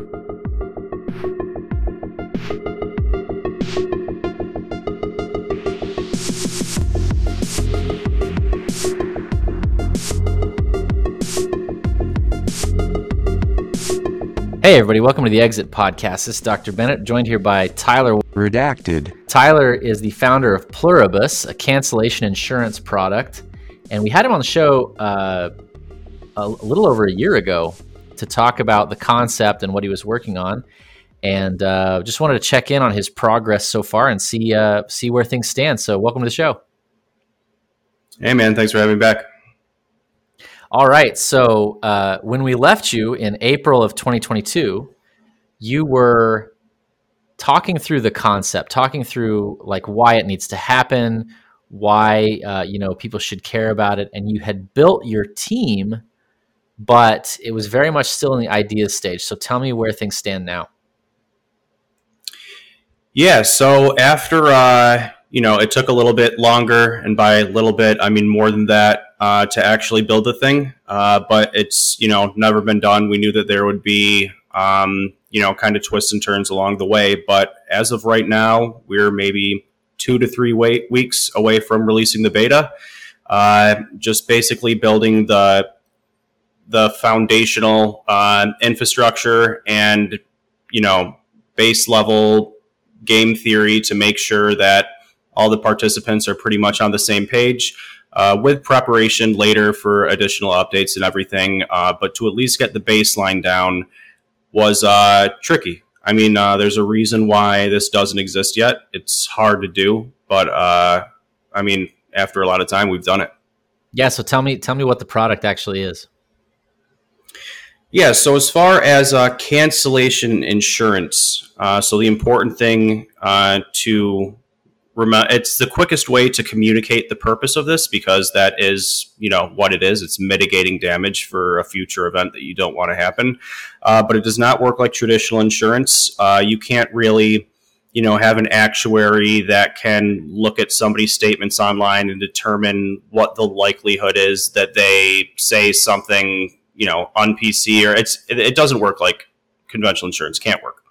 Hey, everybody, welcome to the Exit Podcast. This is Dr. Bennett, joined here by Tyler. Redacted. Tyler is the founder of Pluribus, a cancellation insurance product. And we had him on the show uh, a, a little over a year ago to talk about the concept and what he was working on. And uh, just wanted to check in on his progress so far and see uh, see where things stand. So, welcome to the show. Hey, man. Thanks for having me back. All right. So uh, when we left you in April of 2022, you were talking through the concept, talking through like why it needs to happen, why uh, you know people should care about it, and you had built your team, but it was very much still in the idea stage. So tell me where things stand now. Yeah. So after uh, you know, it took a little bit longer, and by a little bit, I mean more than that, uh, to actually build the thing. Uh, but it's you know never been done. We knew that there would be um, you know kind of twists and turns along the way, but as of right now, we're maybe two to three wait- weeks away from releasing the beta. Uh, just basically building the the foundational uh, infrastructure and you know base level game theory to make sure that all the participants are pretty much on the same page. Uh, with preparation later for additional updates and everything, uh, but to at least get the baseline down was uh, tricky. I mean, uh, there's a reason why this doesn't exist yet. It's hard to do, but uh, I mean, after a lot of time, we've done it. Yeah. So tell me, tell me what the product actually is. Yeah. So as far as uh, cancellation insurance, so the important thing to remember, it's the quickest way to communicate the purpose of this because that is you know what it is it's mitigating damage for a future event that you don't want to happen uh, but it does not work like traditional insurance uh, you can't really you know have an actuary that can look at somebody's statements online and determine what the likelihood is that they say something you know on pc or it's it, doesn't work like conventional insurance can't work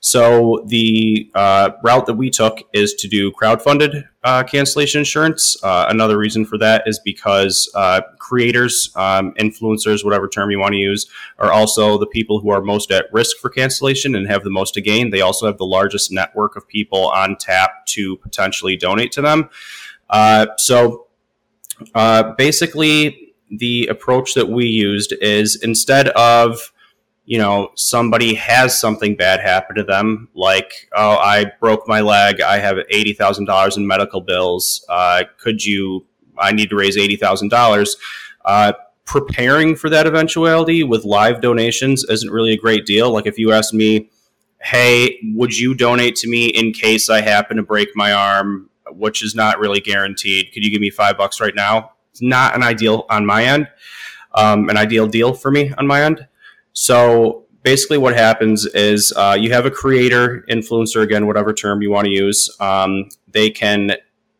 so the uh, route that we took is to do crowdfunded uh, cancellation insurance. Uh, another reason for that is because uh, creators, um, influencers, whatever term you want to use, are also the people who are most at risk for cancellation and have the most to gain. They also have the largest network of people on tap to potentially donate to them. Uh, so uh, basically, the approach that we used is instead of you know, somebody has something bad happen to them, like, oh, I broke my leg, I have $80,000 in medical bills, uh, could you, I need to raise $80,000. Uh, preparing for that eventuality with live donations isn't really a great deal. Like, if you ask me, hey, would you donate to me in case I happen to break my arm, which is not really guaranteed, could you give me five bucks right now? It's not an ideal on my end, um, an ideal deal for me on my end. So basically, what happens is uh, you have a creator, influencer, again, whatever term you want to use. Um, they can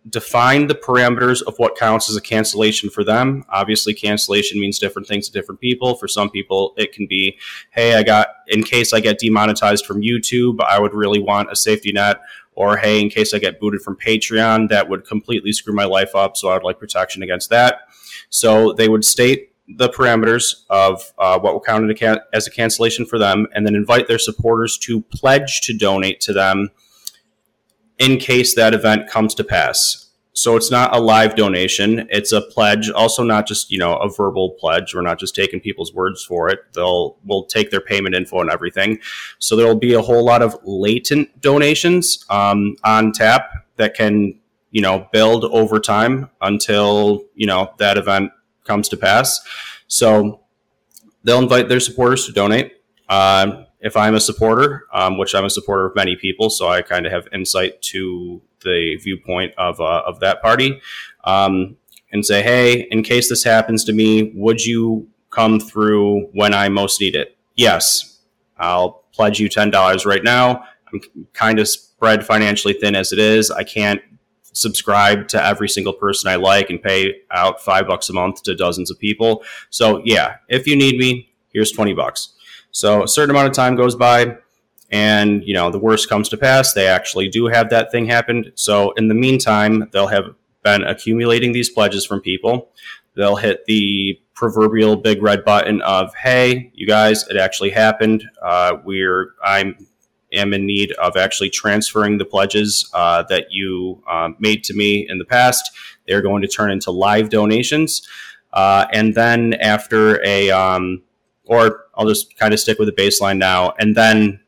define the parameters of what counts as a cancellation for them. Obviously, cancellation means different things to different people. For some people, it can be, hey, I got, in case I get demonetized from YouTube, I would really want a safety net. Or, hey, in case I get booted from Patreon, that would completely screw my life up. So I would like protection against that. So they would state the parameters of uh, what will count as a cancellation for them, and then invite their supporters to pledge to donate to them in case that event comes to pass. So it's not a live donation; it's a pledge. Also, not just you know a verbal pledge. We're not just taking people's words for it. They'll we'll take their payment info and everything. So there will be a whole lot of latent donations um, on tap that can you know build over time until you know that event comes to pass. So they'll invite their supporters to donate. Um, if I'm a supporter, um, which I'm a supporter of many people, so I kind of have insight to the viewpoint of, uh, of that party, um, and say, hey, in case this happens to me, would you come through when I most need it? Yes, I'll pledge you $10 right now. I'm kind of spread financially thin as it is. I can't subscribe to every single person I like and pay out five bucks a month to dozens of people. So yeah, if you need me, here's 20 bucks. So a certain amount of time goes by, and you know the worst comes to pass. They actually do have that thing happen. So in the meantime, they'll have been accumulating these pledges from people. They'll hit the proverbial big red button of, "Hey, you guys, it actually happened. Uh, we're I'm am in need of actually transferring the pledges uh, that you uh, made to me in the past. They're going to turn into live donations. Uh, and then after a, um, or I'll just kind of stick with the baseline now, and then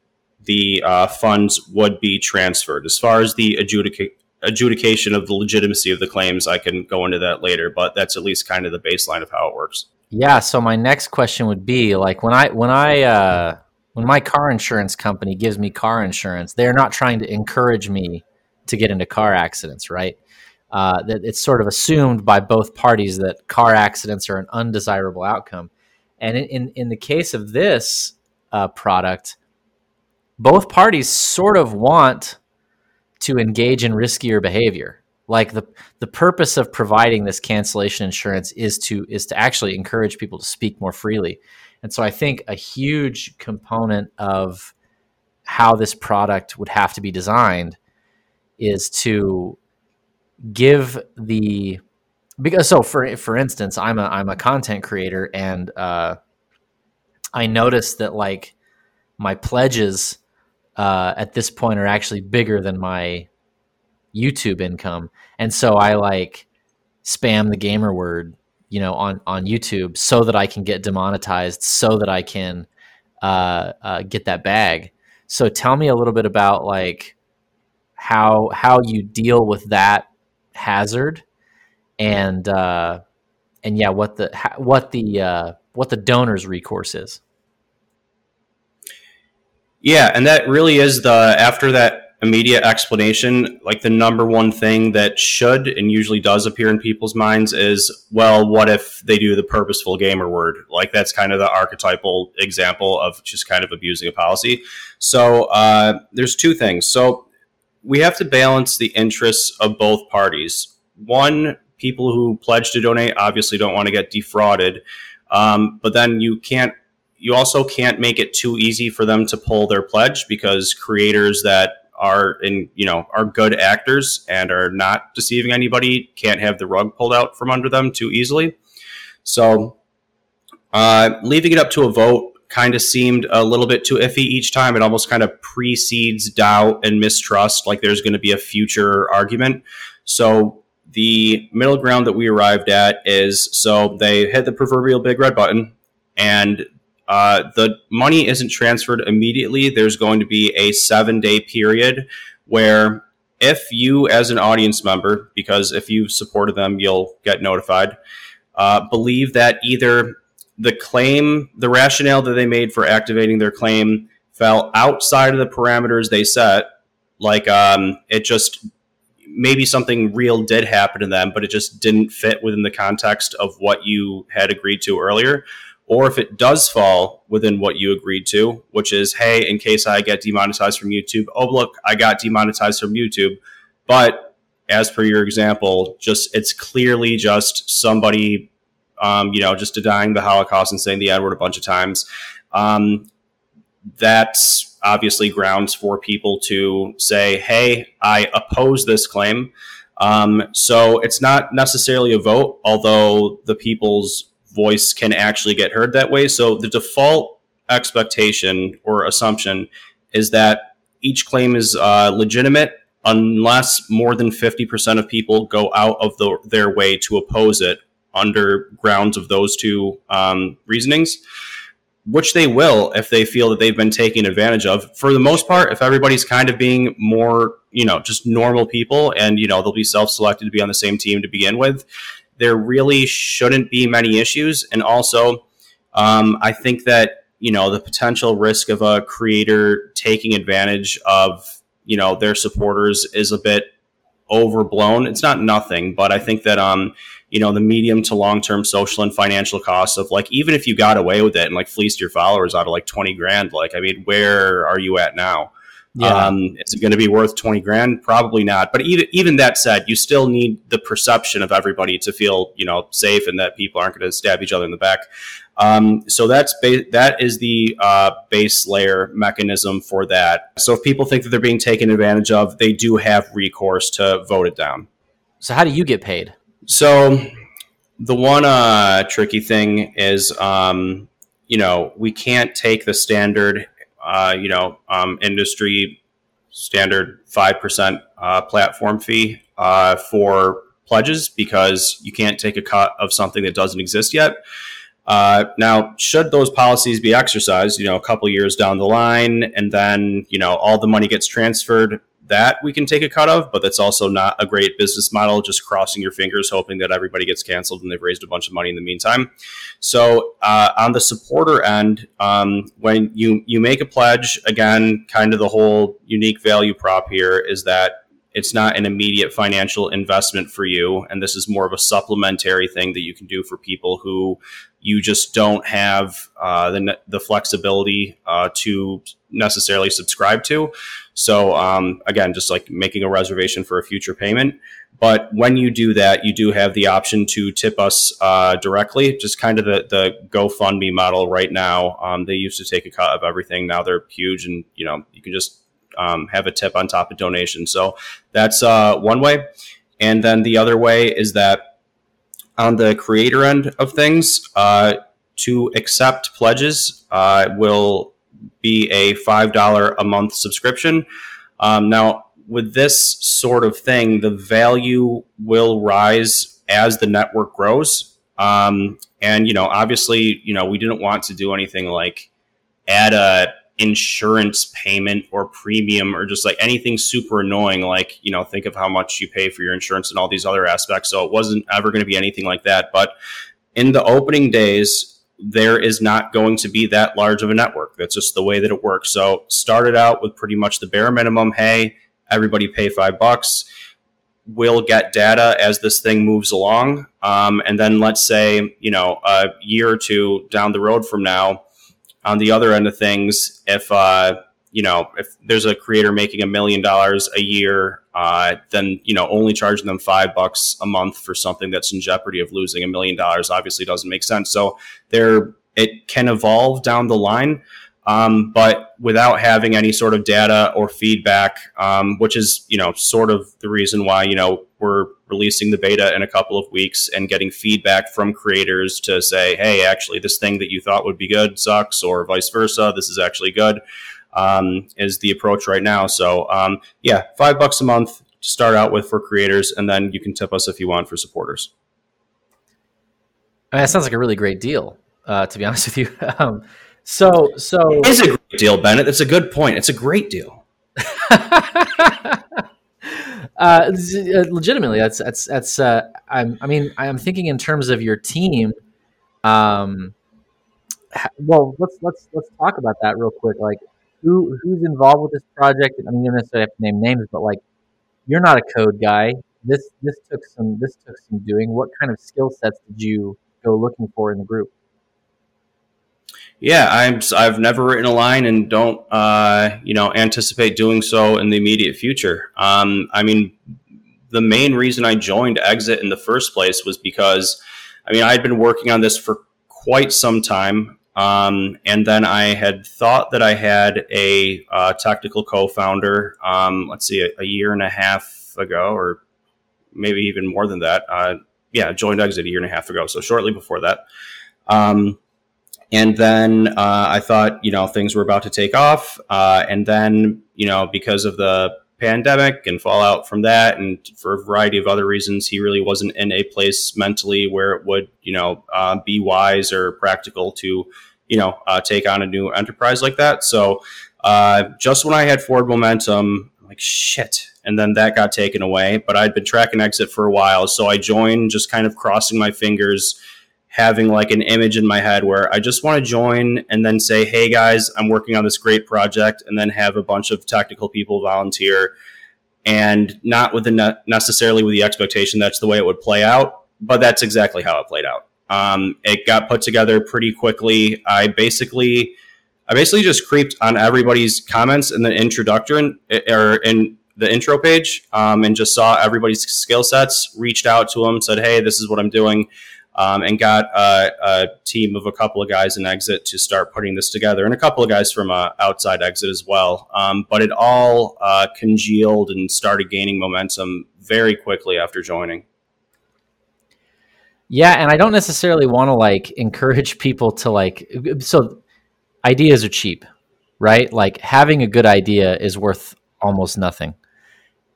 the uh, funds would be transferred. As far as the adjudica- adjudication of the legitimacy of the claims, I can go into that later, but that's at least kind of the baseline of how it works. Yeah. So my next question would be like when I when I uh, when my car insurance company gives me car insurance, they're not trying to encourage me to get into car accidents, right? Uh, that it's sort of assumed by both parties that car accidents are an undesirable outcome. And in, in, in the case of this uh, product, both parties sort of want to engage in riskier behavior. Like the the purpose of providing this cancellation insurance is to is to actually encourage people to speak more freely. And so I think a huge component of how this product would have to be designed is to give the because so for for instance i'm a i'm a content creator and uh i noticed that like my pledges uh at this point are actually bigger than my youtube income and so i like spam the gamer word you know on on youtube so that i can get demonetized so that i can uh, uh get that bag so tell me a little bit about like how how you deal with that hazard and uh, and yeah, what the what the uh, what the donor's recourse is. Yeah, and that really is the after that immediate explanation, like the number one thing that should and usually does appear in people's minds is, well, what if they do the purposeful gamer word? Like that's kind of the archetypal example of just kind of abusing a policy. So uh, there's two things. So we have to balance the interests of both parties. One, people who pledge to donate obviously don't want to get defrauded, um, but then you can't. You also can't make it too easy for them to pull their pledge because creators that are in you know are good actors and are not deceiving anybody can't have the rug pulled out from under them too easily. So, uh, leaving it up to a vote kind of seemed a little bit too iffy each time. It almost kind of precedes doubt and mistrust, like there's going to be a future argument. So the middle ground that we arrived at is so they hit the proverbial big red button and uh, the money isn't transferred immediately. There's going to be a seven day period where if you, as an audience member, because if you supported them, you'll get notified, uh, believe that either the claim, the rationale that they made for activating their claim fell outside of the parameters they set. Like um, it just maybe something real did happen to them, but it just didn't fit within the context of what you had agreed to earlier. Or if it does fall within what you agreed to, which is, hey, in case I get demonetized from YouTube, oh, look, I got demonetized from YouTube. But as per your example, just it's clearly just somebody um, you know, just denying the Holocaust and saying the N word a bunch of times. Um, that's obviously grounds for people to say, hey, I oppose this claim. Um, so it's not necessarily a vote, although the people's voice can actually get heard that way. So the default expectation or assumption is that each claim is uh, legitimate unless more than 50% of people go out of the, their way to oppose it under grounds of those two um, reasonings, which they will if they feel that they've been taken advantage of. For the most part, if everybody's kind of being more, you know, just normal people and, you know, they'll be self selected to be on the same team to begin with, there really shouldn't be many issues. And also, um, I think that, you know, the potential risk of a creator taking advantage of, you know, their supporters is a bit overblown. It's not nothing, but I think that um, you know, the medium to long term social and financial costs of like even if you got away with it and like fleeced your followers out of like twenty grand, like I mean, where are you at now? Yeah. Um, is it going to be worth 20 grand? Probably not. But even, even that said, you still need the perception of everybody to feel, you know, safe and that people aren't going to stab each other in the back. Um, so that's ba- that is the uh, base layer mechanism for that. So if people think that they're being taken advantage of, they do have recourse to vote it down. So how do you get paid? So the one uh, tricky thing is, um, you know, we can't take the standard uh, you know, um, industry standard 5% uh, platform fee uh, for pledges because you can't take a cut of something that doesn't exist yet. Uh, now, should those policies be exercised, you know, a couple years down the line, and then you know all the money gets transferred that we can take a cut of, but that's also not a great business model. Just crossing your fingers, hoping that everybody gets canceled and they've raised a bunch of money in the meantime. So uh, on the supporter end, um, when you you make a pledge, again, kind of the whole unique value prop here is that it's not an immediate financial investment for you and this is more of a supplementary thing that you can do for people who you just don't have uh, the, the flexibility uh, to necessarily subscribe to. So um, again just like making a reservation for a future payment. But when you do that you do have the option to tip us uh, directly just kind of the, the gofundme model right now. Um, they used to take a cut of everything. Now they're huge and you know you can just um, have a tip on top of donation. So that's uh, one way. And then the other way is that on the creator end of things, uh, to accept pledges uh, will be a $5 a month subscription. Um, now, with this sort of thing, the value will rise as the network grows. Um, and, you know, obviously, you know, we didn't want to do anything like add a insurance payment or premium or just like anything super annoying like you know think of how much you pay for your insurance and all these other aspects. So it wasn't ever going to be anything like that. But in the opening days there is not going to be that large of a network. That's just the way that it works. So started out with pretty much the bare minimum hey everybody pay five bucks. We'll get data as this thing moves along. Um, and then let's say you know a year or two down the road from now on the other end of things, if uh, you know if there's a creator making a million dollars a year, uh, then you know only charging them five bucks a month for something that's in jeopardy of losing a million dollars obviously doesn't make sense. So there, it can evolve down the line. Um, but without having any sort of data or feedback, um, which is you know sort of the reason why you know we're releasing the beta in a couple of weeks and getting feedback from creators to say, hey, actually, this thing that you thought would be good sucks, or vice versa. This is actually good. Um, is the approach right now. So um, yeah, five bucks a month to start out with for creators, and then you can tip us if you want for supporters. I mean, that sounds like a really great deal. Uh, to be honest with you. Um, so, so it is a great deal, Bennett. It's a good point. It's a great deal. uh, legitimately, that's that's that's. Uh, I'm. I mean, I'm thinking in terms of your team. Um, well, let's let's let's talk about that real quick. Like, who who's involved with this project? I mean, you don't necessarily have to name names, but like, you're not a code guy. This this took some this took some doing. What kind of skill sets did you go looking for in the group? Yeah, I'm. I've never written a line and don't, uh, you know, anticipate doing so in the immediate future. Um, I mean, the main reason I joined Exit in the first place was because, I mean, I had been working on this for quite some time, um, and then I had thought that I had a uh, co-founder. Um, let's see, a, a, year and a half ago, or maybe even more than that. Uh, yeah, joined Exit a year and a half ago, so shortly before that. Um, and then uh, I thought, you know, things were about to take off. Uh, and then, you know, because of the pandemic and fallout from that, and for a variety of other reasons, he really wasn't in a place mentally where it would, you know, uh, be wise or practical to, you know, uh, take on a new enterprise like that. So uh, just when I had forward momentum, I'm like, shit. And then that got taken away. But I'd been tracking exit for a while. So I joined just kind of crossing my fingers having like an image in my head where I just want to join and then say, hey guys, I'm working on this great project, and then have a bunch of technical people volunteer, and not with the ne- necessarily with the expectation that's the way it would play out, but that's exactly how it played out. Um, it got put together pretty quickly. I basically I basically just creeped on everybody's comments in the introduction or in the intro page um, and just saw everybody's skill sets, reached out to them, said, hey, this is what I'm doing um, and got a, a, team of a couple of guys in Exit to start putting this together, and a couple of guys from uh, outside Exit as well. Um, but it all uh, congealed and started gaining momentum very quickly after joining. Yeah, and I don't necessarily want to like encourage people to like. So ideas are cheap, right? Like having a good idea is worth almost nothing,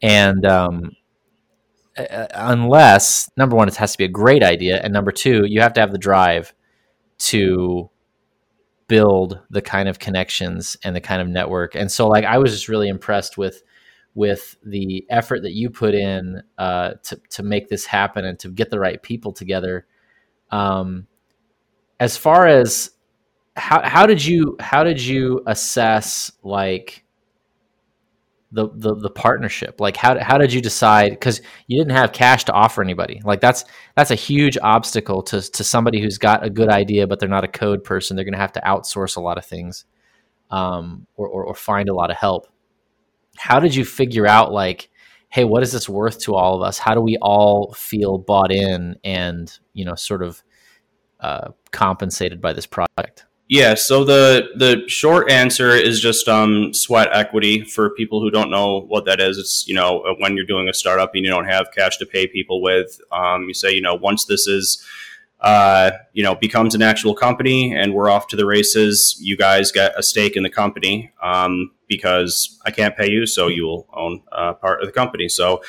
and um, unless number one, it has to be a great idea, and number two, you have to have the drive to build the kind of connections and the kind of network. And so, like, I was just really impressed with with the effort that you put in uh, to to make this happen and to get the right people together. Um, as far as how how did you how did you assess like the the, the partnership? Like how, how did you decide because you didn't have cash to offer anybody. Like that's that's a huge obstacle to, to somebody who's got a good idea but they're not a code person. They're going to have to outsource a lot of things um, or, or, or find a lot of help. How did you figure out like hey what is this worth to all of us? How do we all feel bought in and you know sort of uh, compensated by this project yeah, so the the short answer is just um, sweat equity for people who don't know what that is. It's you know when you're doing a startup and you don't have cash to pay people with, um, you say you know once this is uh, you know becomes an actual company and we're off to the races, you guys get a stake in the company um, because I can't pay you, so you'll own uh, part of the company. So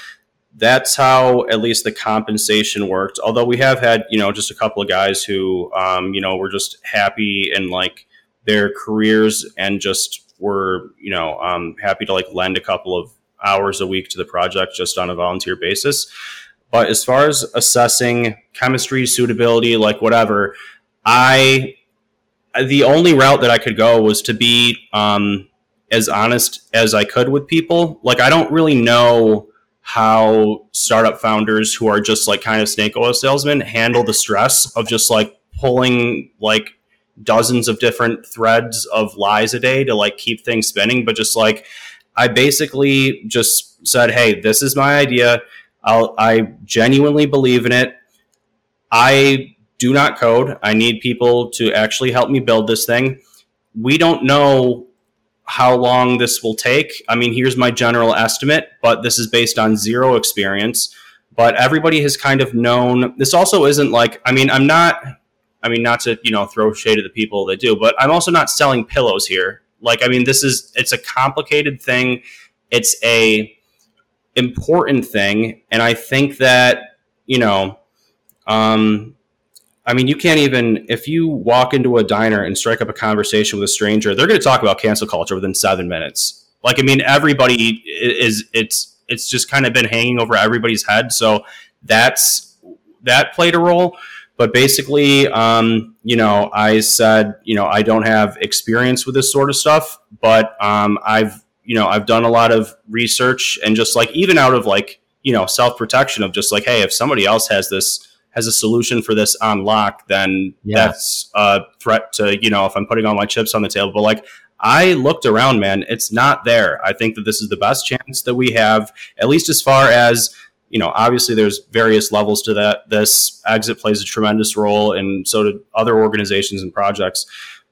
that's how at least the compensation worked. Although we have had, you know, just a couple of guys who, um, you know, were just happy in like their careers and just were, you know, um, happy to like lend a couple of hours a week to the project just on a volunteer basis. But as far as assessing chemistry, suitability, like whatever, I, the only route that I could go was to be um, as honest as I could with people. Like, I don't really know how startup founders who are just like kind of snake oil salesmen handle the stress of just like pulling like dozens of different threads of lies a day to like keep things spinning but just like i basically just said hey this is my idea. I'll, i genuinely believe in it. I do not code. I need people to actually help me build this thing. We don't know how long this will take. I mean, here's my general estimate, but this is based on zero experience. But everybody has kind of known this also isn't like, I mean, I'm not, I mean, not to, you know, throw shade at the people that do, but I'm also not selling pillows here. Like, I mean, this is, it's a complicated thing. It's a important thing. And I think that, you know, um, I mean, you can't even if you walk into a diner and strike up a conversation with a stranger, they're going to talk about cancel culture within seven minutes. Like, I mean, everybody is it's it's just kind of been hanging over everybody's head. So that's that played a role. But basically, um, you know, I said, you know, I don't have experience with this sort of stuff, but um, I've you know I've done a lot of research and just like even out of like you know self protection of just like, hey, if somebody else has this has a solution for this on lock, then yeah. that's a threat to, you know, if I'm putting all my chips on the table. But like, I looked around, man, it's not there. I think that this is the best chance that we have, at least as far as, you know, obviously there's various levels to that. This exit plays a tremendous role, and so do other organizations and projects.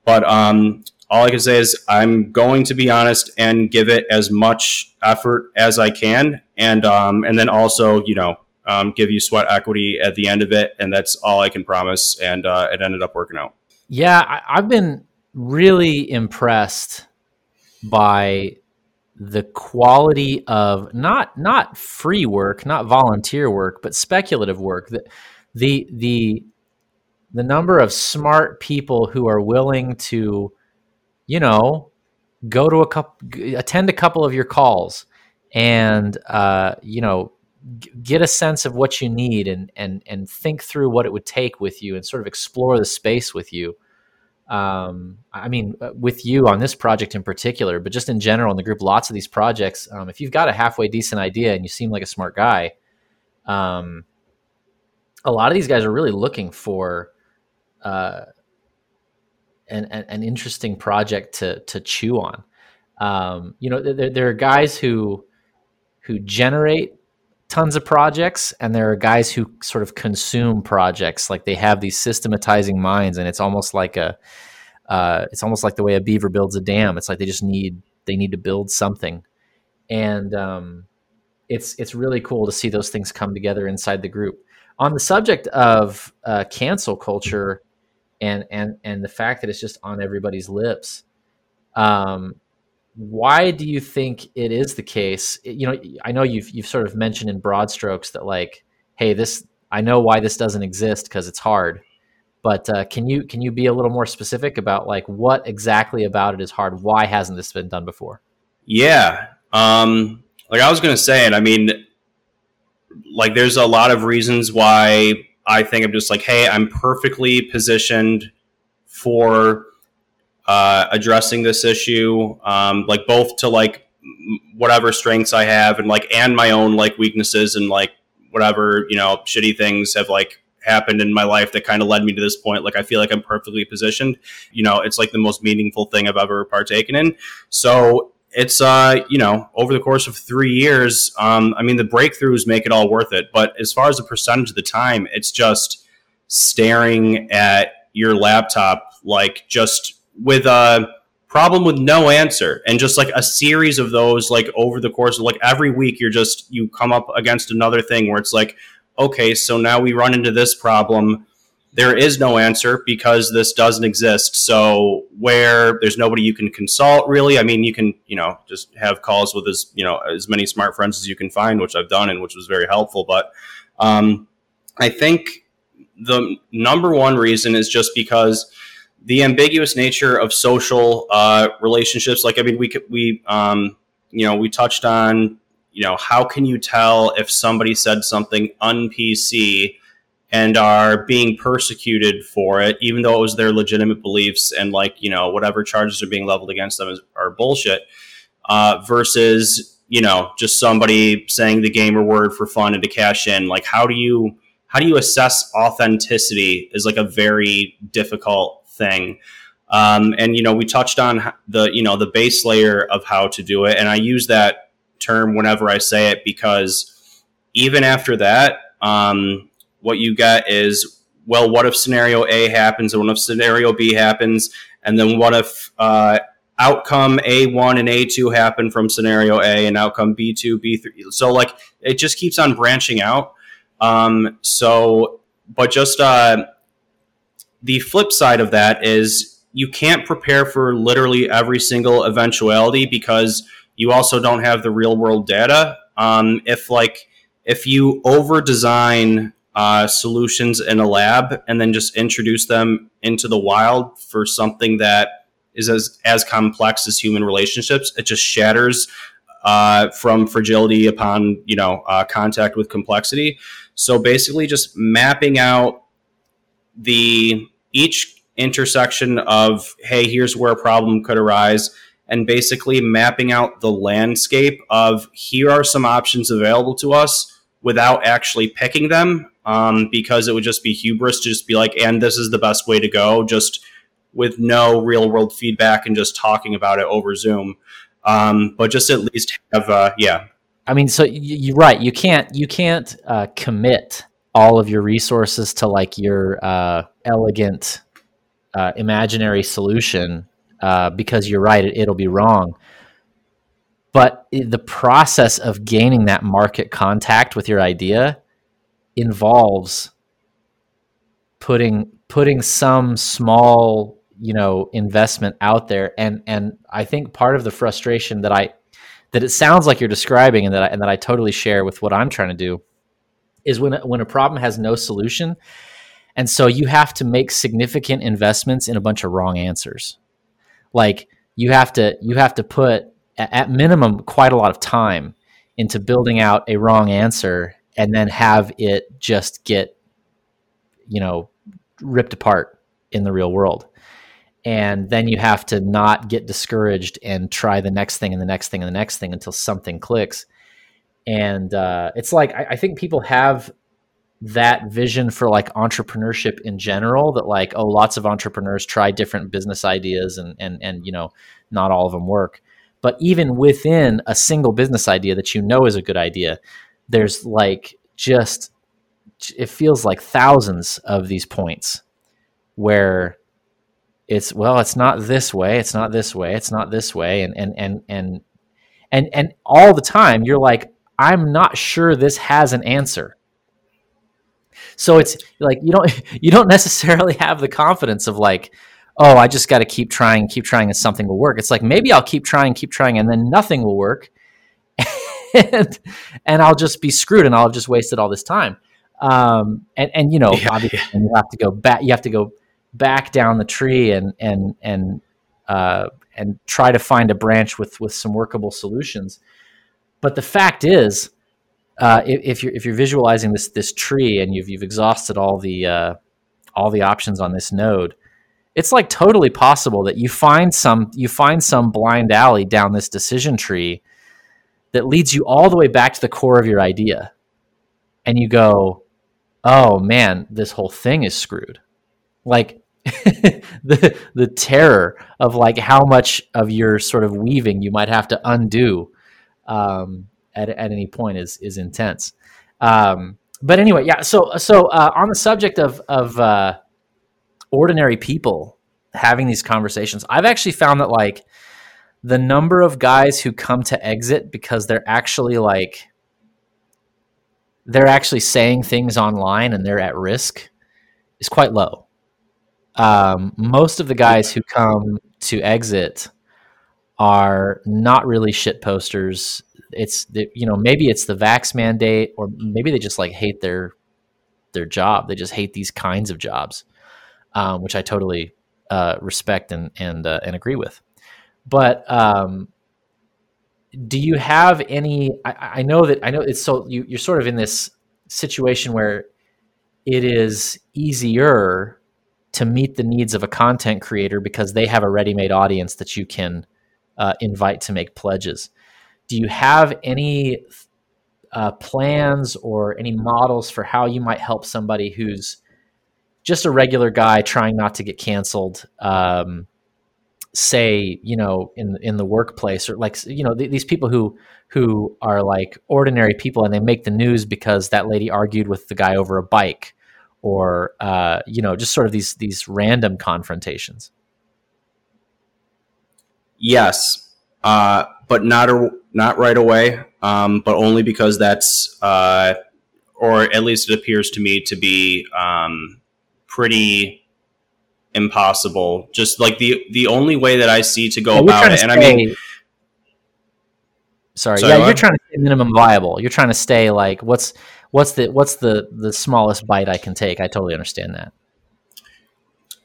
But um, all I can say is I'm going to be honest and give it as much effort as I can, and um, and then also, you know, um, give you sweat equity at the end of it, and that's all I can promise. And uh, it ended up working out. Yeah, I, I've been really impressed by the quality of not not free work, not volunteer work, but speculative work. The the the the number of smart people who are willing to, you know, go to a couple, attend a couple of your calls, and uh, you know, get a sense of what you need and and and think through what it would take with you and sort of explore the space with you um, i mean uh, with you on this project in particular but just in general in the group lots of these projects um, if you've got a halfway decent idea and you seem like a smart guy um, a lot of these guys are really looking for uh, an, an interesting project to to chew on. Um, you know, there, there are guys who who generate tons of projects and there are guys who sort of consume projects. Like they have these systematizing minds and it's almost like a uh, it's almost like the way a beaver builds a dam. It's like they just need they need to build something. And um, it's it's really cool to see those things come together inside the group. On the subject of uh, cancel culture and and and the fact that it's just on everybody's lips um, why do you think it is the case? You know i know you've you've sort of mentioned in broad strokes that like hey this i know why this doesn't exist because it's hard but uh, can you can you be a little more specific about like what exactly about it is hard? Why hasn't this been done before? Yeah um like i was gonna say it i mean like there's a lot of reasons why i think i'm just like hey i'm perfectly positioned for uh, addressing this issue, um, like both to like whatever strengths I have and like and my own like weaknesses and like whatever you know shitty things have like happened in my life that kind of led me to this point. Like I feel like I'm perfectly positioned. You know, it's like the most meaningful thing I've ever partaken in. So it's uh you know over the course of three years um i mean the breakthroughs make it all worth it but as far as the percentage of the time it's just staring at your laptop like just with a problem with no answer and just like a series of those like over the course of like every week you're just you come up against another thing where it's like okay so now we run into this problem. There is no answer because this doesn't exist. So where there's nobody you can consult really. I mean you can you know just have calls with as you know as many smart friends as you can find which i've done and which was very helpful. But um, i think the number one reason is just because the ambiguous nature of social uh, relationships. Like, I mean, we we um, you know we touched on you know how can you tell if somebody said something un PC and are being persecuted for it, even though it was their legitimate beliefs and like you know whatever charges are being leveled against them is, are bullshit, uh, versus you know just somebody saying the gamer word for fun and to cash in. Like, how do you how do you assess authenticity is like a very difficult thing. Um, and you know, we touched on the you know the base layer of how to do it, and I use that term whenever I say it because even after that, um, what you get is well, what if scenario A happens, and what if scenario B happens, and then what if uh, outcome A1 and A2 happen from scenario A, and outcome B2, B3. So like it just keeps on branching out. Um, so, but just uh, the flip side of that is you can't prepare for literally every single eventuality because you also don't have the real world data. Um, if like if you over design uh, solutions in a lab and then just introduce them into the wild for something that is as as complex as human relationships, it just shatters uh, from fragility upon you know uh, contact with complexity. So basically, just mapping out the each intersection of, hey, here's where a problem could arise, and basically mapping out the landscape of here are some options available to us without actually picking them, um, because it would just be hubris to just be like, and this is the best way to go, just with no real world feedback and just talking about it over Zoom. Um, but just at least have, uh, yeah. I mean, so you're right. You can't you can't uh, commit all of your resources to like your uh, elegant uh, imaginary solution uh, because you're right it, it'll be wrong. But the process of gaining that market contact with your idea involves putting putting some small you know investment out there. And and i think part of the frustration that i that it sounds like you're describing and that I, and that I totally share with what I'm trying to do is when when a problem has no solution, and so you have to make significant investments in a bunch of wrong answers. Like you have to you have to put at minimum quite a lot of time into building out a wrong answer and then have it just get you know ripped apart in the real world. And then you have to not get discouraged and try the next thing and the next thing and the next thing until something clicks and uh, it's like I, I, think people have that vision for like entrepreneurship in general that like oh lots of entrepreneurs try different business ideas and and and you know not all of them work. But even within a single business idea that you know is a good idea there's like just it feels like thousands of these points where it's well it's not this way it's not this way it's not this way and and and and and and all the time you're like i'm not sure this has an answer so it's like you don't you don't necessarily have the confidence of like oh i just got to keep trying keep trying and something will work it's like maybe i'll keep trying keep trying and then nothing will work and, and i'll just be screwed and i'll have just wasted all this time um, and and you know yeah, obviously yeah. you have to go back you have to go back down the tree and and and uh, and try to find a branch with with some workable solutions. But the fact is, uh, if, you're if you're visualizing this this tree and you've you've exhausted all the uh, all the options on this node, it's like totally possible that you find some you find some blind alley down this decision tree that leads you all the way back to the core of your idea, and you go, "Oh man, this whole thing is screwed." Like the the terror of like how much of your sort of weaving you might have to undo um, at at any point is is intense. Um, but anyway, yeah. So so uh, on the subject of of uh, ordinary people having these conversations, I've actually found that like the number of guys who come to exit because they're actually like they're actually saying things online and they're at risk is quite low um, most of the guys who come to exit are not really shit posters. It's you know maybe it's the vax mandate, or maybe they just like hate their their job. They just hate these kinds of jobs, um, which I totally uh, respect and and uh, and agree with. But um, do you have any? I, I, know that I know it's so you, you're sort of in this situation where it is easier to meet the needs of a content creator because they have a ready-made audience that you can uh, invite to make pledges. Do you have any uh, plans or any models for how you might help somebody who's just a regular guy trying not to get canceled? Um, say, you know, in in the workplace or like you know th- these people who who are like ordinary people and they make the news because that lady argued with the guy over a bike or uh, you know just sort of these these random confrontations yes uh, but not a, not right away um, but only because that's uh, or at least it appears to me to be um, pretty impossible just like the the only way that i see to go yeah, about it and i mean sorry, sorry yeah what? you're trying to stay minimum viable you're trying to stay like what's what's the what's the the smallest bite I can take? I totally understand that.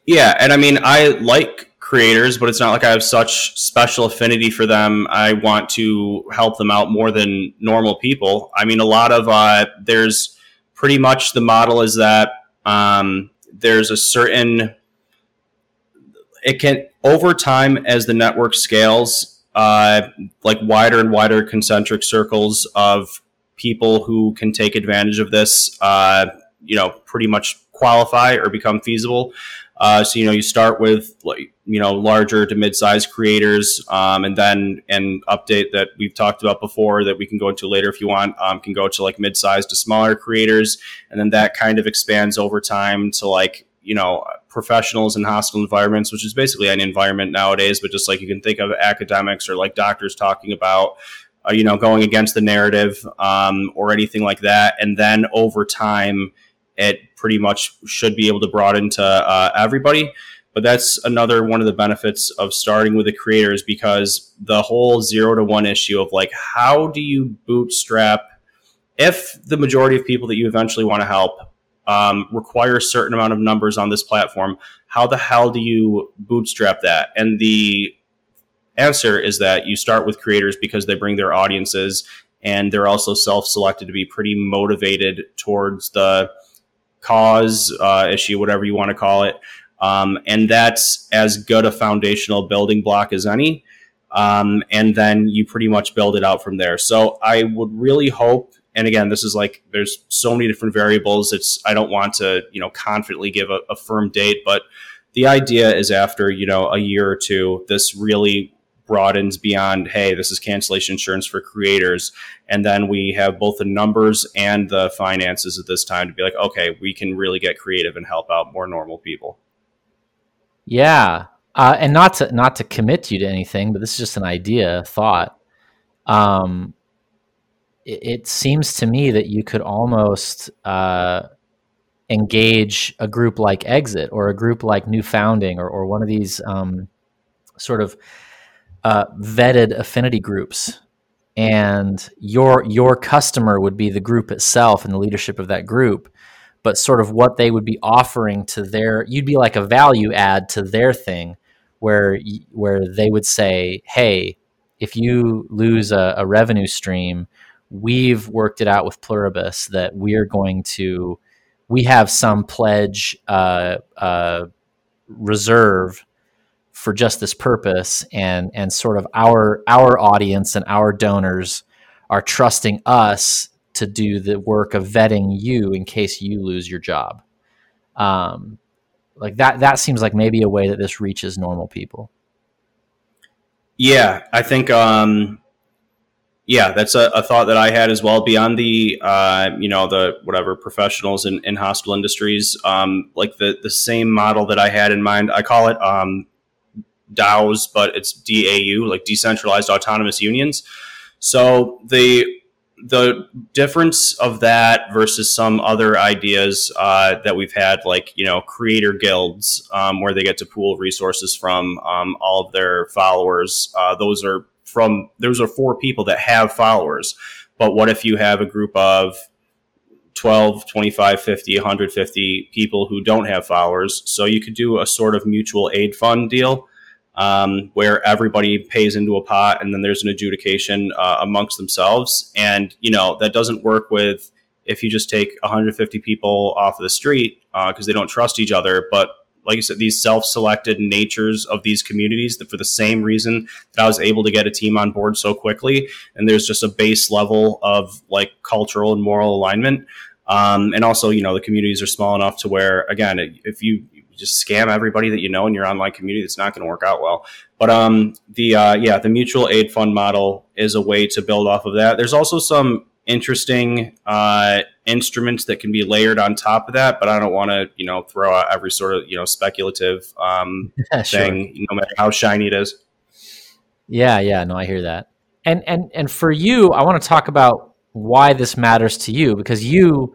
Yeah, and I mean I like creators, but it's not like I have such special affinity for them. I want to help them out more than normal people. I mean, a lot of uh, there's pretty much the model is that um, there's a certain it can over time as the network scales uh, like wider and wider concentric circles of people who can take advantage of this, uh, you know, pretty much qualify or become feasible. Uh, so you know, you start with like you know larger to mid-sized creators, um, and then an update that we've talked about before that we can go into later if you want um, can go to like mid-sized to smaller creators, and then that kind of expands over time to like you know professionals in hospital environments, which is basically an environment nowadays. But just like you can think of academics or like doctors talking about uh, you know, going against the narrative um, or anything like that. And then over time, it pretty much should be able to broaden to uh, everybody. But that's another one of the benefits of starting with the creators because the whole zero to one issue of like, how do you bootstrap if the majority of people that you eventually want to help um, require a certain amount of numbers on this platform? How the hell do you bootstrap that? And the answer is that you start with creators because they bring their audiences and they're also self-selected to be pretty motivated towards the cause uh, issue whatever you want to call it um, and that's as good a foundational building block as any um, and then you pretty much build it out from there so i would really hope and again, this is like there's so many different variables. It's I don't want to you know confidently give a, a firm date, but the idea is after you know a year or two, this really broadens beyond hey this is cancellation insurance for creators. And then we have both the numbers and the finances at this time to be like okay we can really get creative and help out more normal people. Yeah. Uh, and not to not to commit you to anything but this is just an idea thought. Um, it, it seems to me that you could almost uh, engage a group like exit or a group like new founding or, or one of these um, sort of uh, vetted affinity groups. And your your customer would be the group itself and the leadership of that group but sort of what they would be offering to their you'd be like a value add to their thing where where they would say hey if you lose a, a revenue stream we've worked it out with pluribus that we're going to we have some pledge uh, uh, reserve for just this purpose and and sort of our our audience and our donors are trusting us to do the work of vetting you in case you lose your job. Um, like that that seems like maybe a way that this reaches normal people. Yeah i think um yeah that's a, a thought that i had as well beyond the uh, you know the whatever professionals in, in hospital industries. Um, like the the same model that i had in mind i call it um, DAOs, but it's DAU, like decentralized autonomous unions. So the the difference of that versus some other ideas uh, that we've had, like you know, creator guilds, um, where they get to pool resources from um, all of their followers. Uh, those are from those are for people that have followers. But what if you have a group of 12, 25, 50, 150 people who don't have followers? So you could do a sort of mutual aid fund deal um, where everybody pays into a pot and then there's an adjudication uh, amongst themselves. And, you know, that doesn't work with if you just take 150 people off of the street because uh, they don't trust each other. But like I said, these self-selected natures of these communities that for the same reason that I was able to get a team on board so quickly. And there's just a base level of like cultural and moral alignment. Um, and also, you know, the communities are small enough to where, again, if you just scam everybody that you know in your online community. It's not going to work out well. But um, the uh, yeah, the mutual aid fund model is a way to build off of that. There's also some interesting uh, instruments that can be layered on top of that, but I don't want to you know throw out every sort of you know speculative um, yeah, thing, sure. no matter how shiny it is. Yeah, yeah, no, I hear that. And and and for you, I want to talk about why this matters to you because you,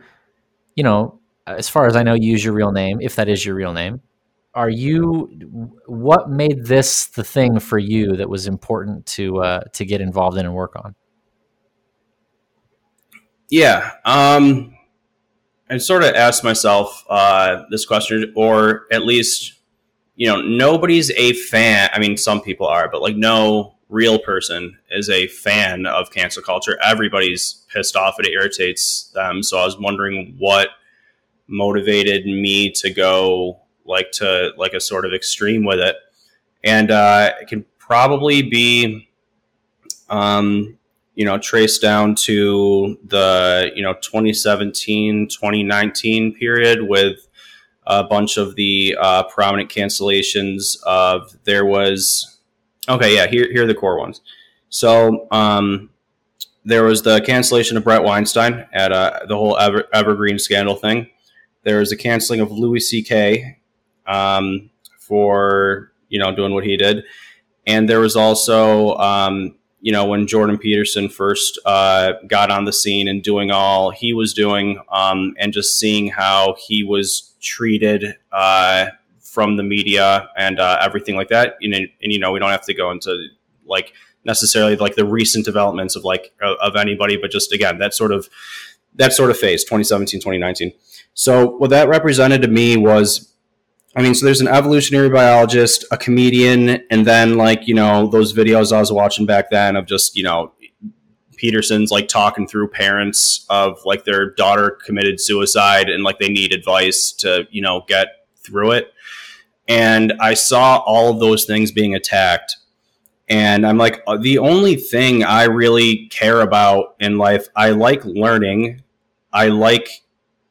you know, as far as I know, use your real name, if that is your real name. Are you? What made this the thing for you that was important to uh, to get involved in and work on? Yeah, um, I sort of asked myself uh, this question, or at least, you know, nobody's a fan. I mean, some people are, but like, no real person is a fan of cancel culture. Everybody's pissed off; and it irritates them. So I was wondering what motivated me to go like to like a sort of extreme with it and uh, it can probably be um, you know traced down to the you know 2017 2019 period with a bunch of the uh, prominent cancellations of there was okay yeah here, here are the core ones so um, there was the cancellation of Bret Weinstein at uh, the whole Ever- Evergreen scandal thing. There was a canceling of Louis C.K. Um, for you know doing what he did, and there was also um, you know when Jordan Peterson first uh, got on the scene and doing all he was doing, um, and just seeing how he was treated uh, from the media and uh, everything like that. And, and you know we don't have to go into like necessarily like the recent developments of like of anybody, but just again that sort of that sort of phase 2017 2019 so what that represented to me was I mean, so there's an evolutionary biologist, a comedian, and then like, you know, those videos I was watching back then of just, you know, Peterson's like talking through parents of like their daughter committed suicide and like they need advice to, you know, get through it. And I saw all of those things being attacked. And I'm like, uh, the only thing I really care about in life, I like learning, I like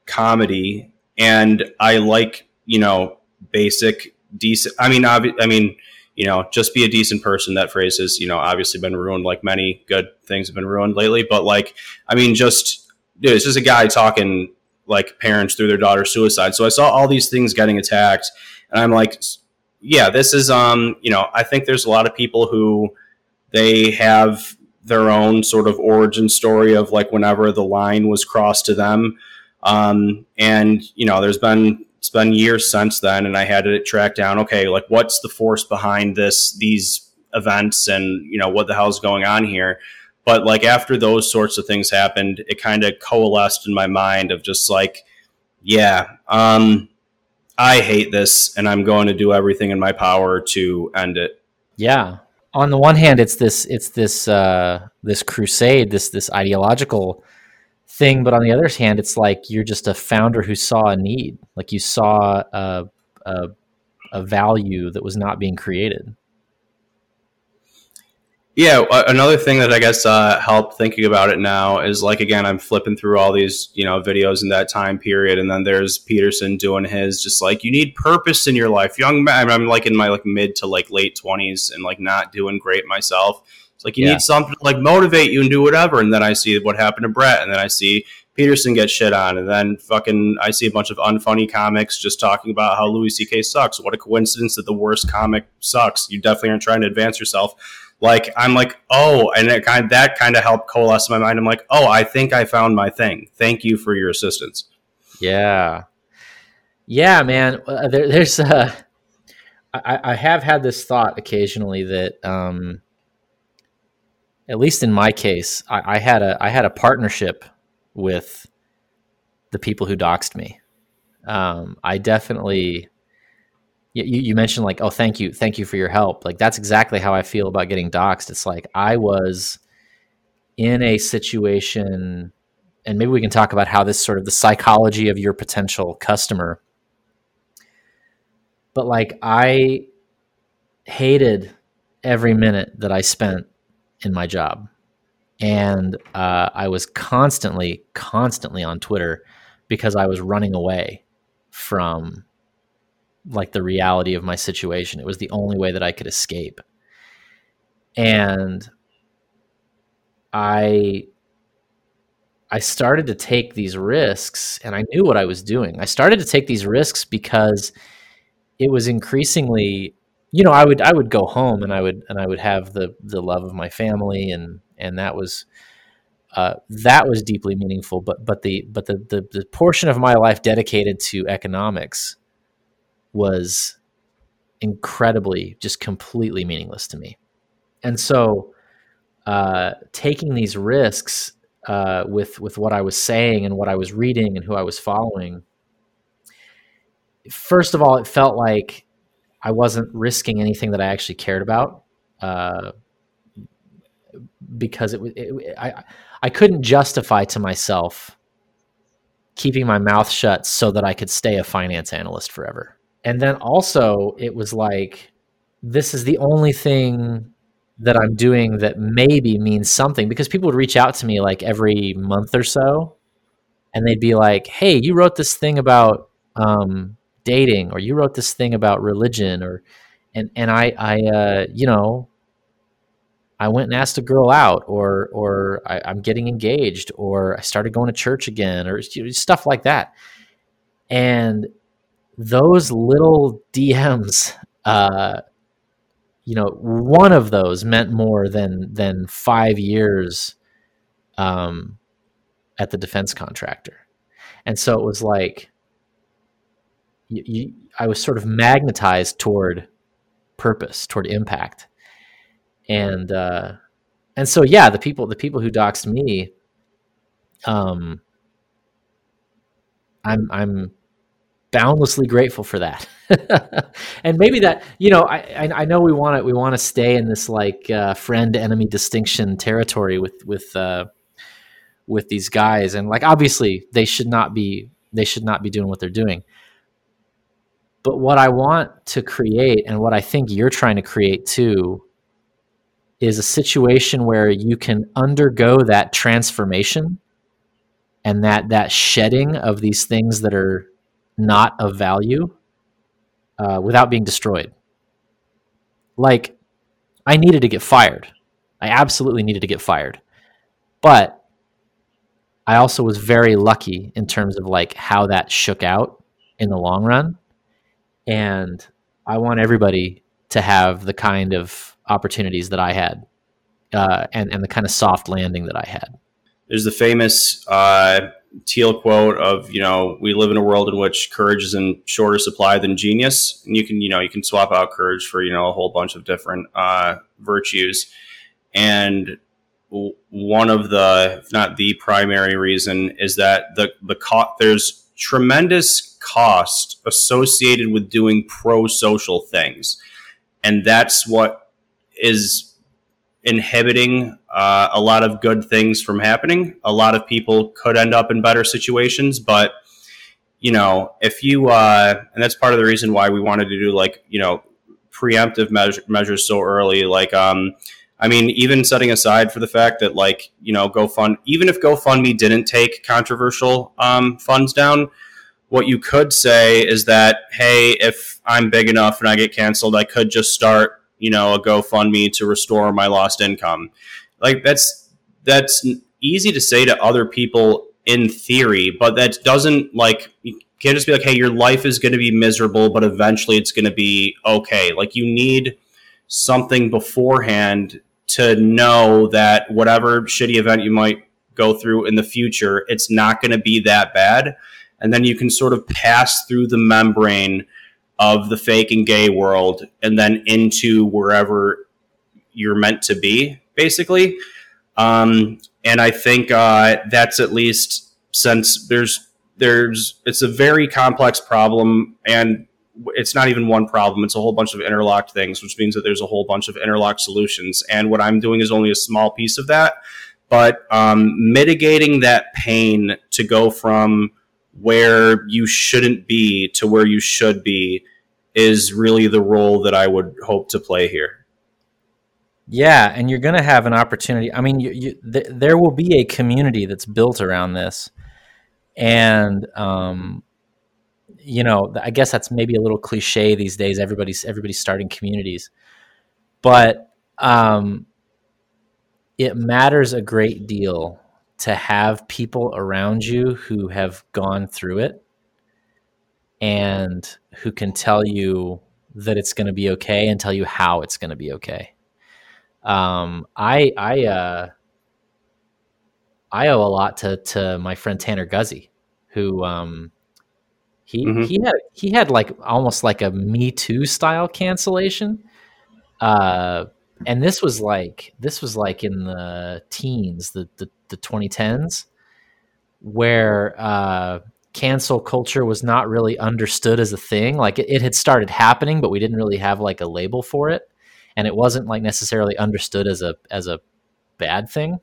comedy, and I like, you know, basic, decent. I mean, obvi- I mean, you know, just be a decent person. That phrase has, you know, obviously been ruined. Like many good things have been ruined lately. But like, I mean, just, dude, it's just a guy talking like parents through their daughter's suicide. So I saw all these things getting attacked, and I'm like, yeah, this is um, you know, I think there's a lot of people who they have their own sort of origin story of like whenever the line was crossed to them. Um, and you know, there's been it's been years since then, and I had to track down. Okay, like what's the force behind this? These events, and you know what the hell's going on here? But like after those sorts of things happened, it kind of coalesced in my mind of just like, yeah, um, I hate this and I'm going to do everything in my power to end it. Yeah. On the one hand, it's this it's this uh, this crusade, this this ideological thing, but on the other hand, it's like you're just a founder who saw a need, like you saw a, a, a value that was not being created. Yeah, another thing that I guess uh, helped thinking about it now is like again, I'm flipping through all these you know videos in that time period, and then there's Peterson doing his just like you need purpose in your life, young man. I'm like in my like mid to like late twenties and like not doing great myself. Like you yeah. need something to like motivate you and do whatever. And then I see what happened to Bret, and then I see Peterson get shit on, and then fucking I see a bunch of unfunny comics just talking about how Louis C.K. sucks. What a coincidence that the worst comic sucks. You definitely aren't trying to advance yourself like I'm like, oh, and it kind of, that kind of helped coalesce in my mind. I'm like, oh, I think I found my thing. Thank you for your assistance. Yeah, yeah, man. Uh, there, there's uh, I, I have had this thought occasionally that, um, at least in my case, I, I had a I had a partnership with the people who doxed me. Um, I definitely you, you mentioned like, oh, thank you, thank you for your help. Like that's exactly how I feel about getting doxxed. It's like I was in a situation, and maybe we can talk about how this sort of the psychology of your potential customer. But like I hated every minute that I spent in my job. And uh, I was constantly, constantly on Twitter because I was running away from like the reality of my situation. It was the only way that I could escape. And I I started to take these risks and I knew what I was doing. I started to take these risks because it was increasingly you know, I would I would go home and I would and I would have the the love of my family and and that was uh, that was deeply meaningful. But but the but the, the the portion of my life dedicated to economics was incredibly just completely meaningless to me. And so uh, taking these risks uh, with with what I was saying and what I was reading and who I was following, first of all, it felt like I wasn't risking anything that I actually cared about. Uh, because it, it, I I couldn't justify to myself keeping my mouth shut so that I could stay a finance analyst forever and then also it was like this is the only thing that I'm doing that maybe means something because people would reach out to me like every month or so and they'd be like, "Hey, you wrote this thing about um, dating or you wrote this thing about religion or and and I I uh, you know I went and asked a girl out or or I, am getting engaged or I started going to church again or stuff like that." And those little DMs, uh, you know, one of those meant more than than five years um, at the defense contractor, and so it was like you, I was sort of magnetized toward purpose, toward impact, and uh, and so yeah, the people the people who doxed me, um, I'm I'm boundlessly grateful for that. and maybe that, you know, I, I know we want to, we want to stay in this like uh, friend enemy distinction territory with, with, uh, with these guys. And like, obviously they should not be, they should not be doing what they're doing. But what I want to create and what I think you're trying to create too is a situation where you can undergo that transformation and that that shedding of these things that are not of value uh, without being destroyed. Like, I needed to get fired. I absolutely needed to get fired, but I also was very lucky in terms of like how that shook out in the long run, and I want everybody to have the kind of opportunities that I had, uh, and and the kind of soft landing that I had. There's the famous uh, Thiel quote of you know we live in a world in which courage is in shorter supply than genius, and you can you know you can swap out courage for you know a whole bunch of different uh, virtues, and one of the if not the primary reason is that the the co- there's tremendous cost associated with doing pro social things, and that's what is inhibiting uh, a lot of good things from happening. A lot of people could end up in better situations, but you know, if you uh, and that's part of the reason why we wanted to do like you know preemptive measure, measures so early. Like, um, I mean, even setting aside for the fact that like you know GoFund, even if GoFundMe didn't take controversial um, funds down. What you could say is that, hey, if I'm big enough and I get canceled, I could just start you know, a GoFundMe to restore my lost income. Like that's that's easy to say to other people in theory, but that doesn't like you can't just be like, hey, your life is going to be miserable, but eventually it's going to be okay. Like you need something beforehand to know that whatever shitty event you might go through in the future, it's not going to be that bad. And then you can sort of pass through the membrane of the fake and gay world and then into wherever you're meant to be, basically. Um, and I think uh, that's at least since there's there's it's a very complex problem and it's not even one problem. It's a whole bunch of interlocked things which means that there's a whole bunch of interlocked solutions. And what i'm doing is only a small piece of that. But um, mitigating that pain to go from where you shouldn't be to where you should be is really the role that I would hope to play here. Yeah, and you're going to have an opportunity. I mean, you, you, th- there will be a community that's built around this, and um, you know, I guess that's maybe a little cliche these days. Everybody's everybody's starting communities, but um, it matters a great deal to have people around you who have gone through it and who can tell you that it's going to be okay and tell you how it's going to be okay. Um, I I uh, I owe a lot to to my friend Tanner Guzzi, who um, he mm-hmm. he had he had like almost like a Me Too style cancellation. Uh, and this was like this was like in the teens, the the, the 2010s, where uh, cancel culture was not really understood as a thing. Like it, it, had started happening, but we didn't really have like a label for it, and it wasn't like necessarily understood as a as a bad thing.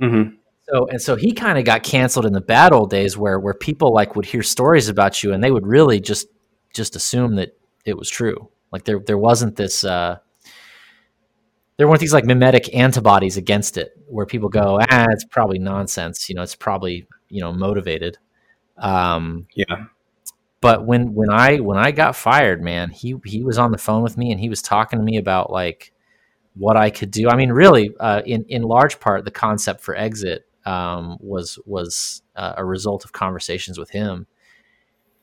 Mm-hmm. So and so he kind of got canceled in the bad old days, where where people like would hear stories about you and they would really just just assume that it was true. Like there there wasn't this. Uh, there weren't these like memetic antibodies against it where people go ah it's probably nonsense you know it's probably you know motivated. Um, yeah. But when when I when I got fired, man, he he was on the phone with me and he was talking to me about like what I could do. I mean, really, uh, in in large part, the concept for exit um, was was uh, a result of conversations with him,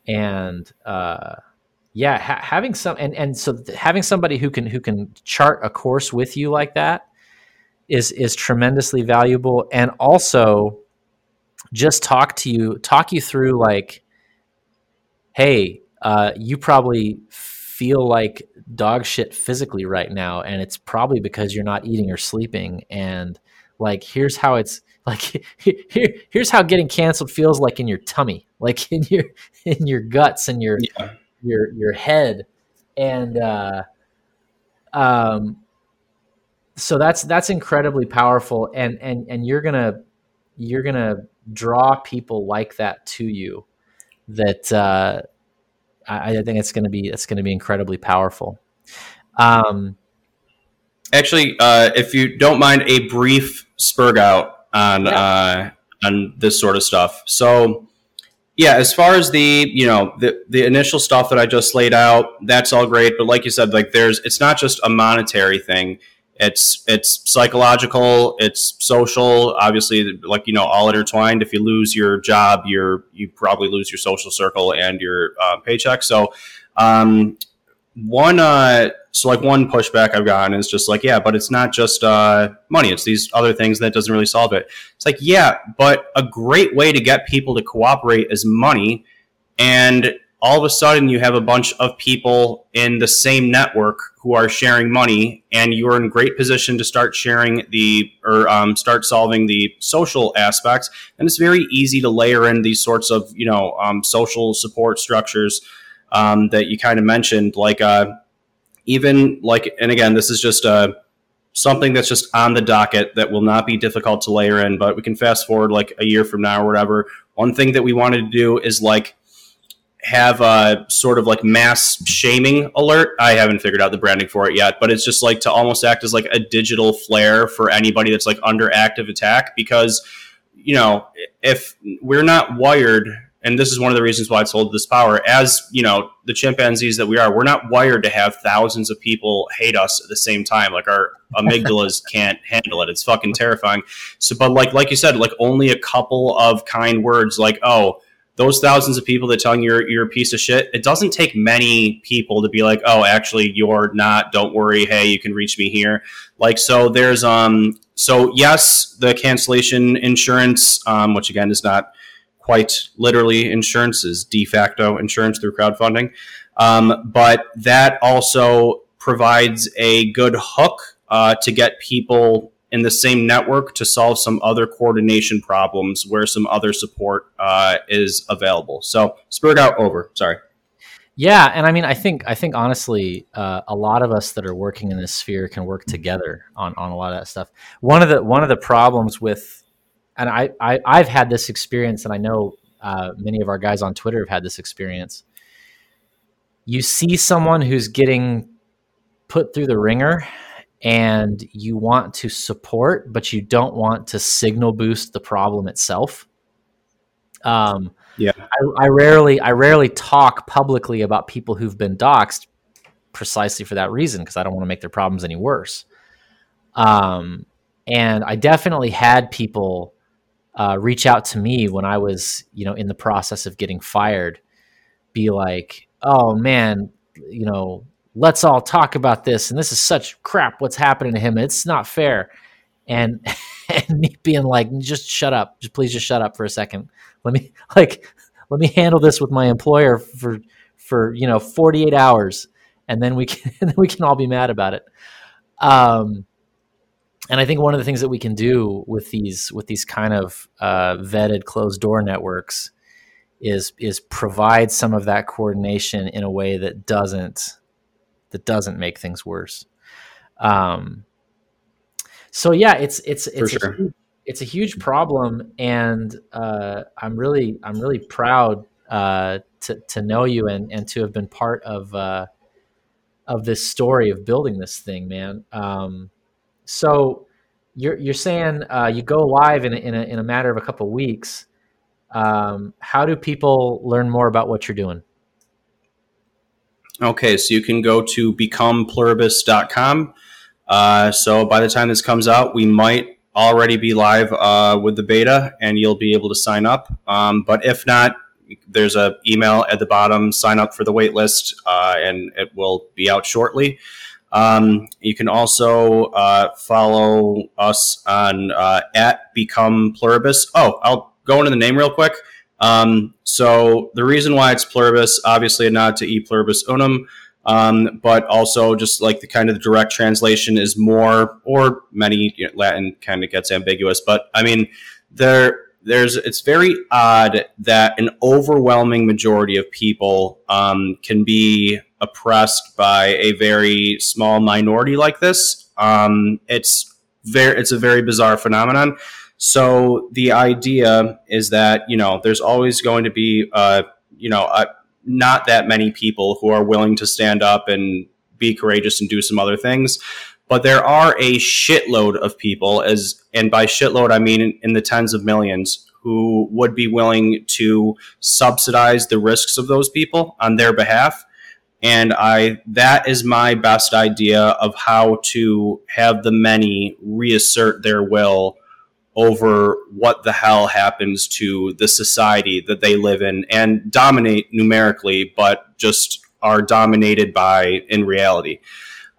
and uh, yeah, ha- having some and and so th- having somebody who can who can chart a course with you like that is is tremendously valuable, and also just talk to you, talk you through like, hey, uh, you probably feel like dog shit physically right now, and it's probably because you're not eating or sleeping. And like, here's how it's like. Here, here's how getting canceled feels like in your tummy, like in your in your guts and your yeah. Your your head, and uh, um, so that's that's incredibly powerful. And and and you're gonna you're gonna draw people like that to you that uh, I, I, think it's going to be it's to be incredibly powerful. Um, actually, uh, if you don't mind, a brief spurg out on yeah. uh, on this sort of stuff. So, yeah, as far as the you know the the initial stuff that I just laid out, that's all great. But like you said, like there's it's not just a monetary thing. It's it's psychological, it's social. Obviously, like you know, all intertwined. If you lose your job, you're you probably lose your social circle and your uh, paycheck. So, um, one uh, so like one pushback I've gotten is just like, yeah, but it's not just uh, money; it's these other things that doesn't really solve it. It's like, yeah, but a great way to get people to cooperate is money, and all of a sudden you have a bunch of people in the same network who are sharing money and you're in great position to start sharing the or um, start solving the social aspects and it's very easy to layer in these sorts of you know um, social support structures um, that you kind of mentioned like uh, even like and again this is just uh, something that's just on the docket that will not be difficult to layer in but we can fast forward like a year from now or whatever one thing that we wanted to do is like have a sort of like mass shaming alert. I haven't figured out the branding for it yet, but it's just like to almost act as like a digital flare for anybody that's like under active attack because you know, if we're not wired and this is one of the reasons why it's hold this power as you know the chimpanzees that we are we're not wired to have thousands of people hate us at the same time like our amygdalas can't handle it it's fucking terrifying so but like like you said like only a couple of kind words like oh those thousands of people that telling you you're, you're a piece of shit, it doesn't take many people to be like, oh, actually, you're not. Don't worry. Hey, you can reach me here. Like, so there's, um, so yes, the cancellation insurance, um, which again is not quite literally insurance, is de facto insurance through crowdfunding. Um, but that also provides a good hook uh, to get people in the same network to solve some other coordination problems where some other support uh, is available. So spurg out over. Sorry. Yeah, and I mean, I think I think honestly, uh, a lot of us that are working in this sphere can work together on on a lot of that stuff. One of the one of the problems with, and I, I I've had this experience, and I know uh, many of our guys on Twitter have had this experience. You see someone who's getting put through the ringer and you want to support, but you don't want to signal boost the problem itself. Um, yeah, I, I, rarely, I rarely talk publicly about people who've been doxxed, precisely for that reason, because I don't want to make their problems any worse. Um, and I definitely had people uh, reach out to me when I was, you know, in the process of getting fired, be like, "Oh man, you know, let's all talk about this and this is such crap what's happening to him it's not fair. And and me being like just shut up just please just shut up for a second. Let me like let me handle this with my employer for for you know 48 hours and then we can then we can all be mad about it. Um and I think one of the things that we can do with these with these kind of uh, vetted closed door networks is is provide some of that coordination in a way that doesn't that doesn't make things worse. Um, so yeah, it's it's it's sure. a, it's a huge problem, and uh, I'm really I'm really proud uh, to to know you and and to have been part of uh, of this story of building this thing, man. Um, so you're you're saying uh, you go live in a, in a, in a matter of a couple of weeks. Um, how do people learn more about what you're doing? Okay, so you can go to becomepluribus.com. Uh, so by the time this comes out, we might already be live uh, with the beta, and you'll be able to sign up. Um, but if not, there's a email at the bottom. Sign up for the waitlist, uh, and it will be out shortly. Um, you can also uh, follow us on uh, at Become Pluribus. Oh, I'll go into the name real quick. Um, so the reason why it's pluribus, obviously a nod to e pluribus unum, um, but also just like the kind of the direct translation is more or many you know, Latin kind of gets ambiguous, but I mean there there's it's very odd that an overwhelming majority of people um, can be oppressed by a very small minority like this. Um, it's very it's a very bizarre phenomenon. So the idea is that you know there's always going to be uh, you know uh, not that many people who are willing to stand up and be courageous and do some other things. but there are a shitload of people, as and by shitload I mean in, in the tens of millions, who would be willing to subsidize the risks of those people on their behalf. And I that is my best idea of how to have the many reassert their will over what the hell happens to the society that they live in and dominate numerically, but just are dominated by in reality.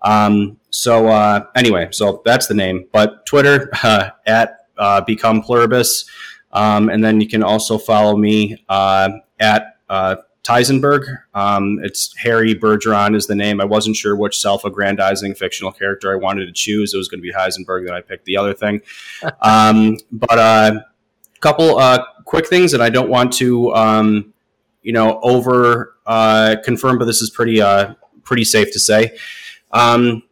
Um, so uh, anyway, so that's the name. But Twitter uh, at uh, Become Pluribus, um, and then you can also follow me uh, at uh, Teisenberg. Um, it's Harry Bergeron is the name. I wasn't sure which self-aggrandizing fictional character I wanted to choose. It was going to be Heisenberg. Then I picked the other thing. um, but a uh, couple uh, quick things that I don't want to, um, you know, over uh, confirm, but this is pretty uh, pretty safe to say. Um,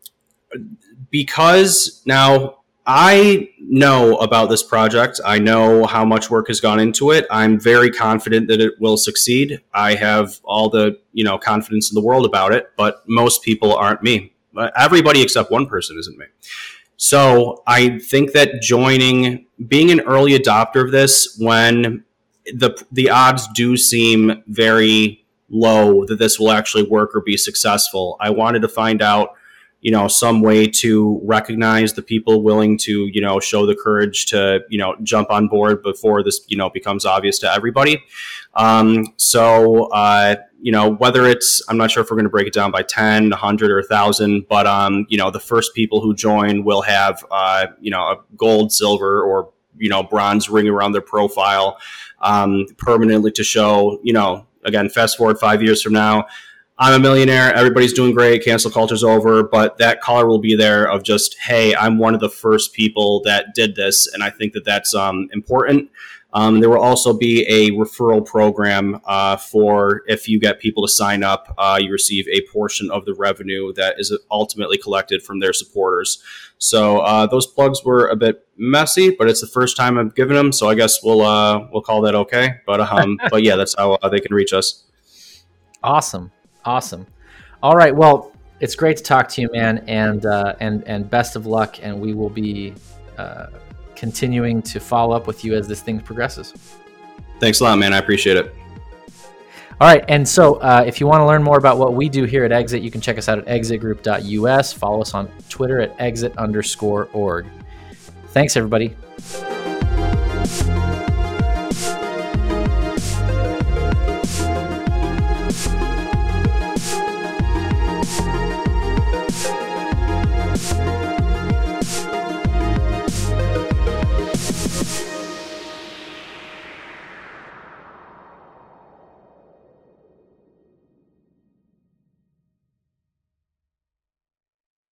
because now I know about this project. I know how much work has gone into it. I'm very confident that it will succeed. I have all the, you know, confidence in the world about it, but most people aren't me. Everybody except one person isn't me. So I think that joining, being an early adopter of this when the the odds do seem very low that this will actually work or be successful. I wanted to find out you know some way to recognize the people willing to you know show the courage to you know jump on board before this you know becomes obvious to everybody. Um, so uh, you know whether it's i'm not sure if we're going to break it down by 10 100 or 1000 but um, you know the first people who join will have uh, you know a gold silver or you know bronze ring around their profile um, permanently to show you know again fast forward five years from now I'm a millionaire. Everybody's doing great. Cancel culture's over, but that color will be there of just, hey, I'm one of the first people that did this, and I think that that's um, important. Um, there will also be a referral program uh, for if you get people to sign up, uh, you receive a portion of the revenue that is ultimately collected from their supporters. So uh, those plugs were a bit messy, but it's the first time I've given them, so I guess we'll uh, we'll call that okay. But um, but yeah, that's how uh, they can reach us. Awesome. Awesome. All right. Well, it's great to talk to you, man, and uh, and and best of luck. And we will be uh, continuing to follow up with you as this thing progresses. Thanks a lot, man. I appreciate it. All right, and so uh, if you want to learn more about what we do here at Exit, you can check us out at exitgroup.us. Follow us on Twitter at exit underscore org. Thanks, everybody.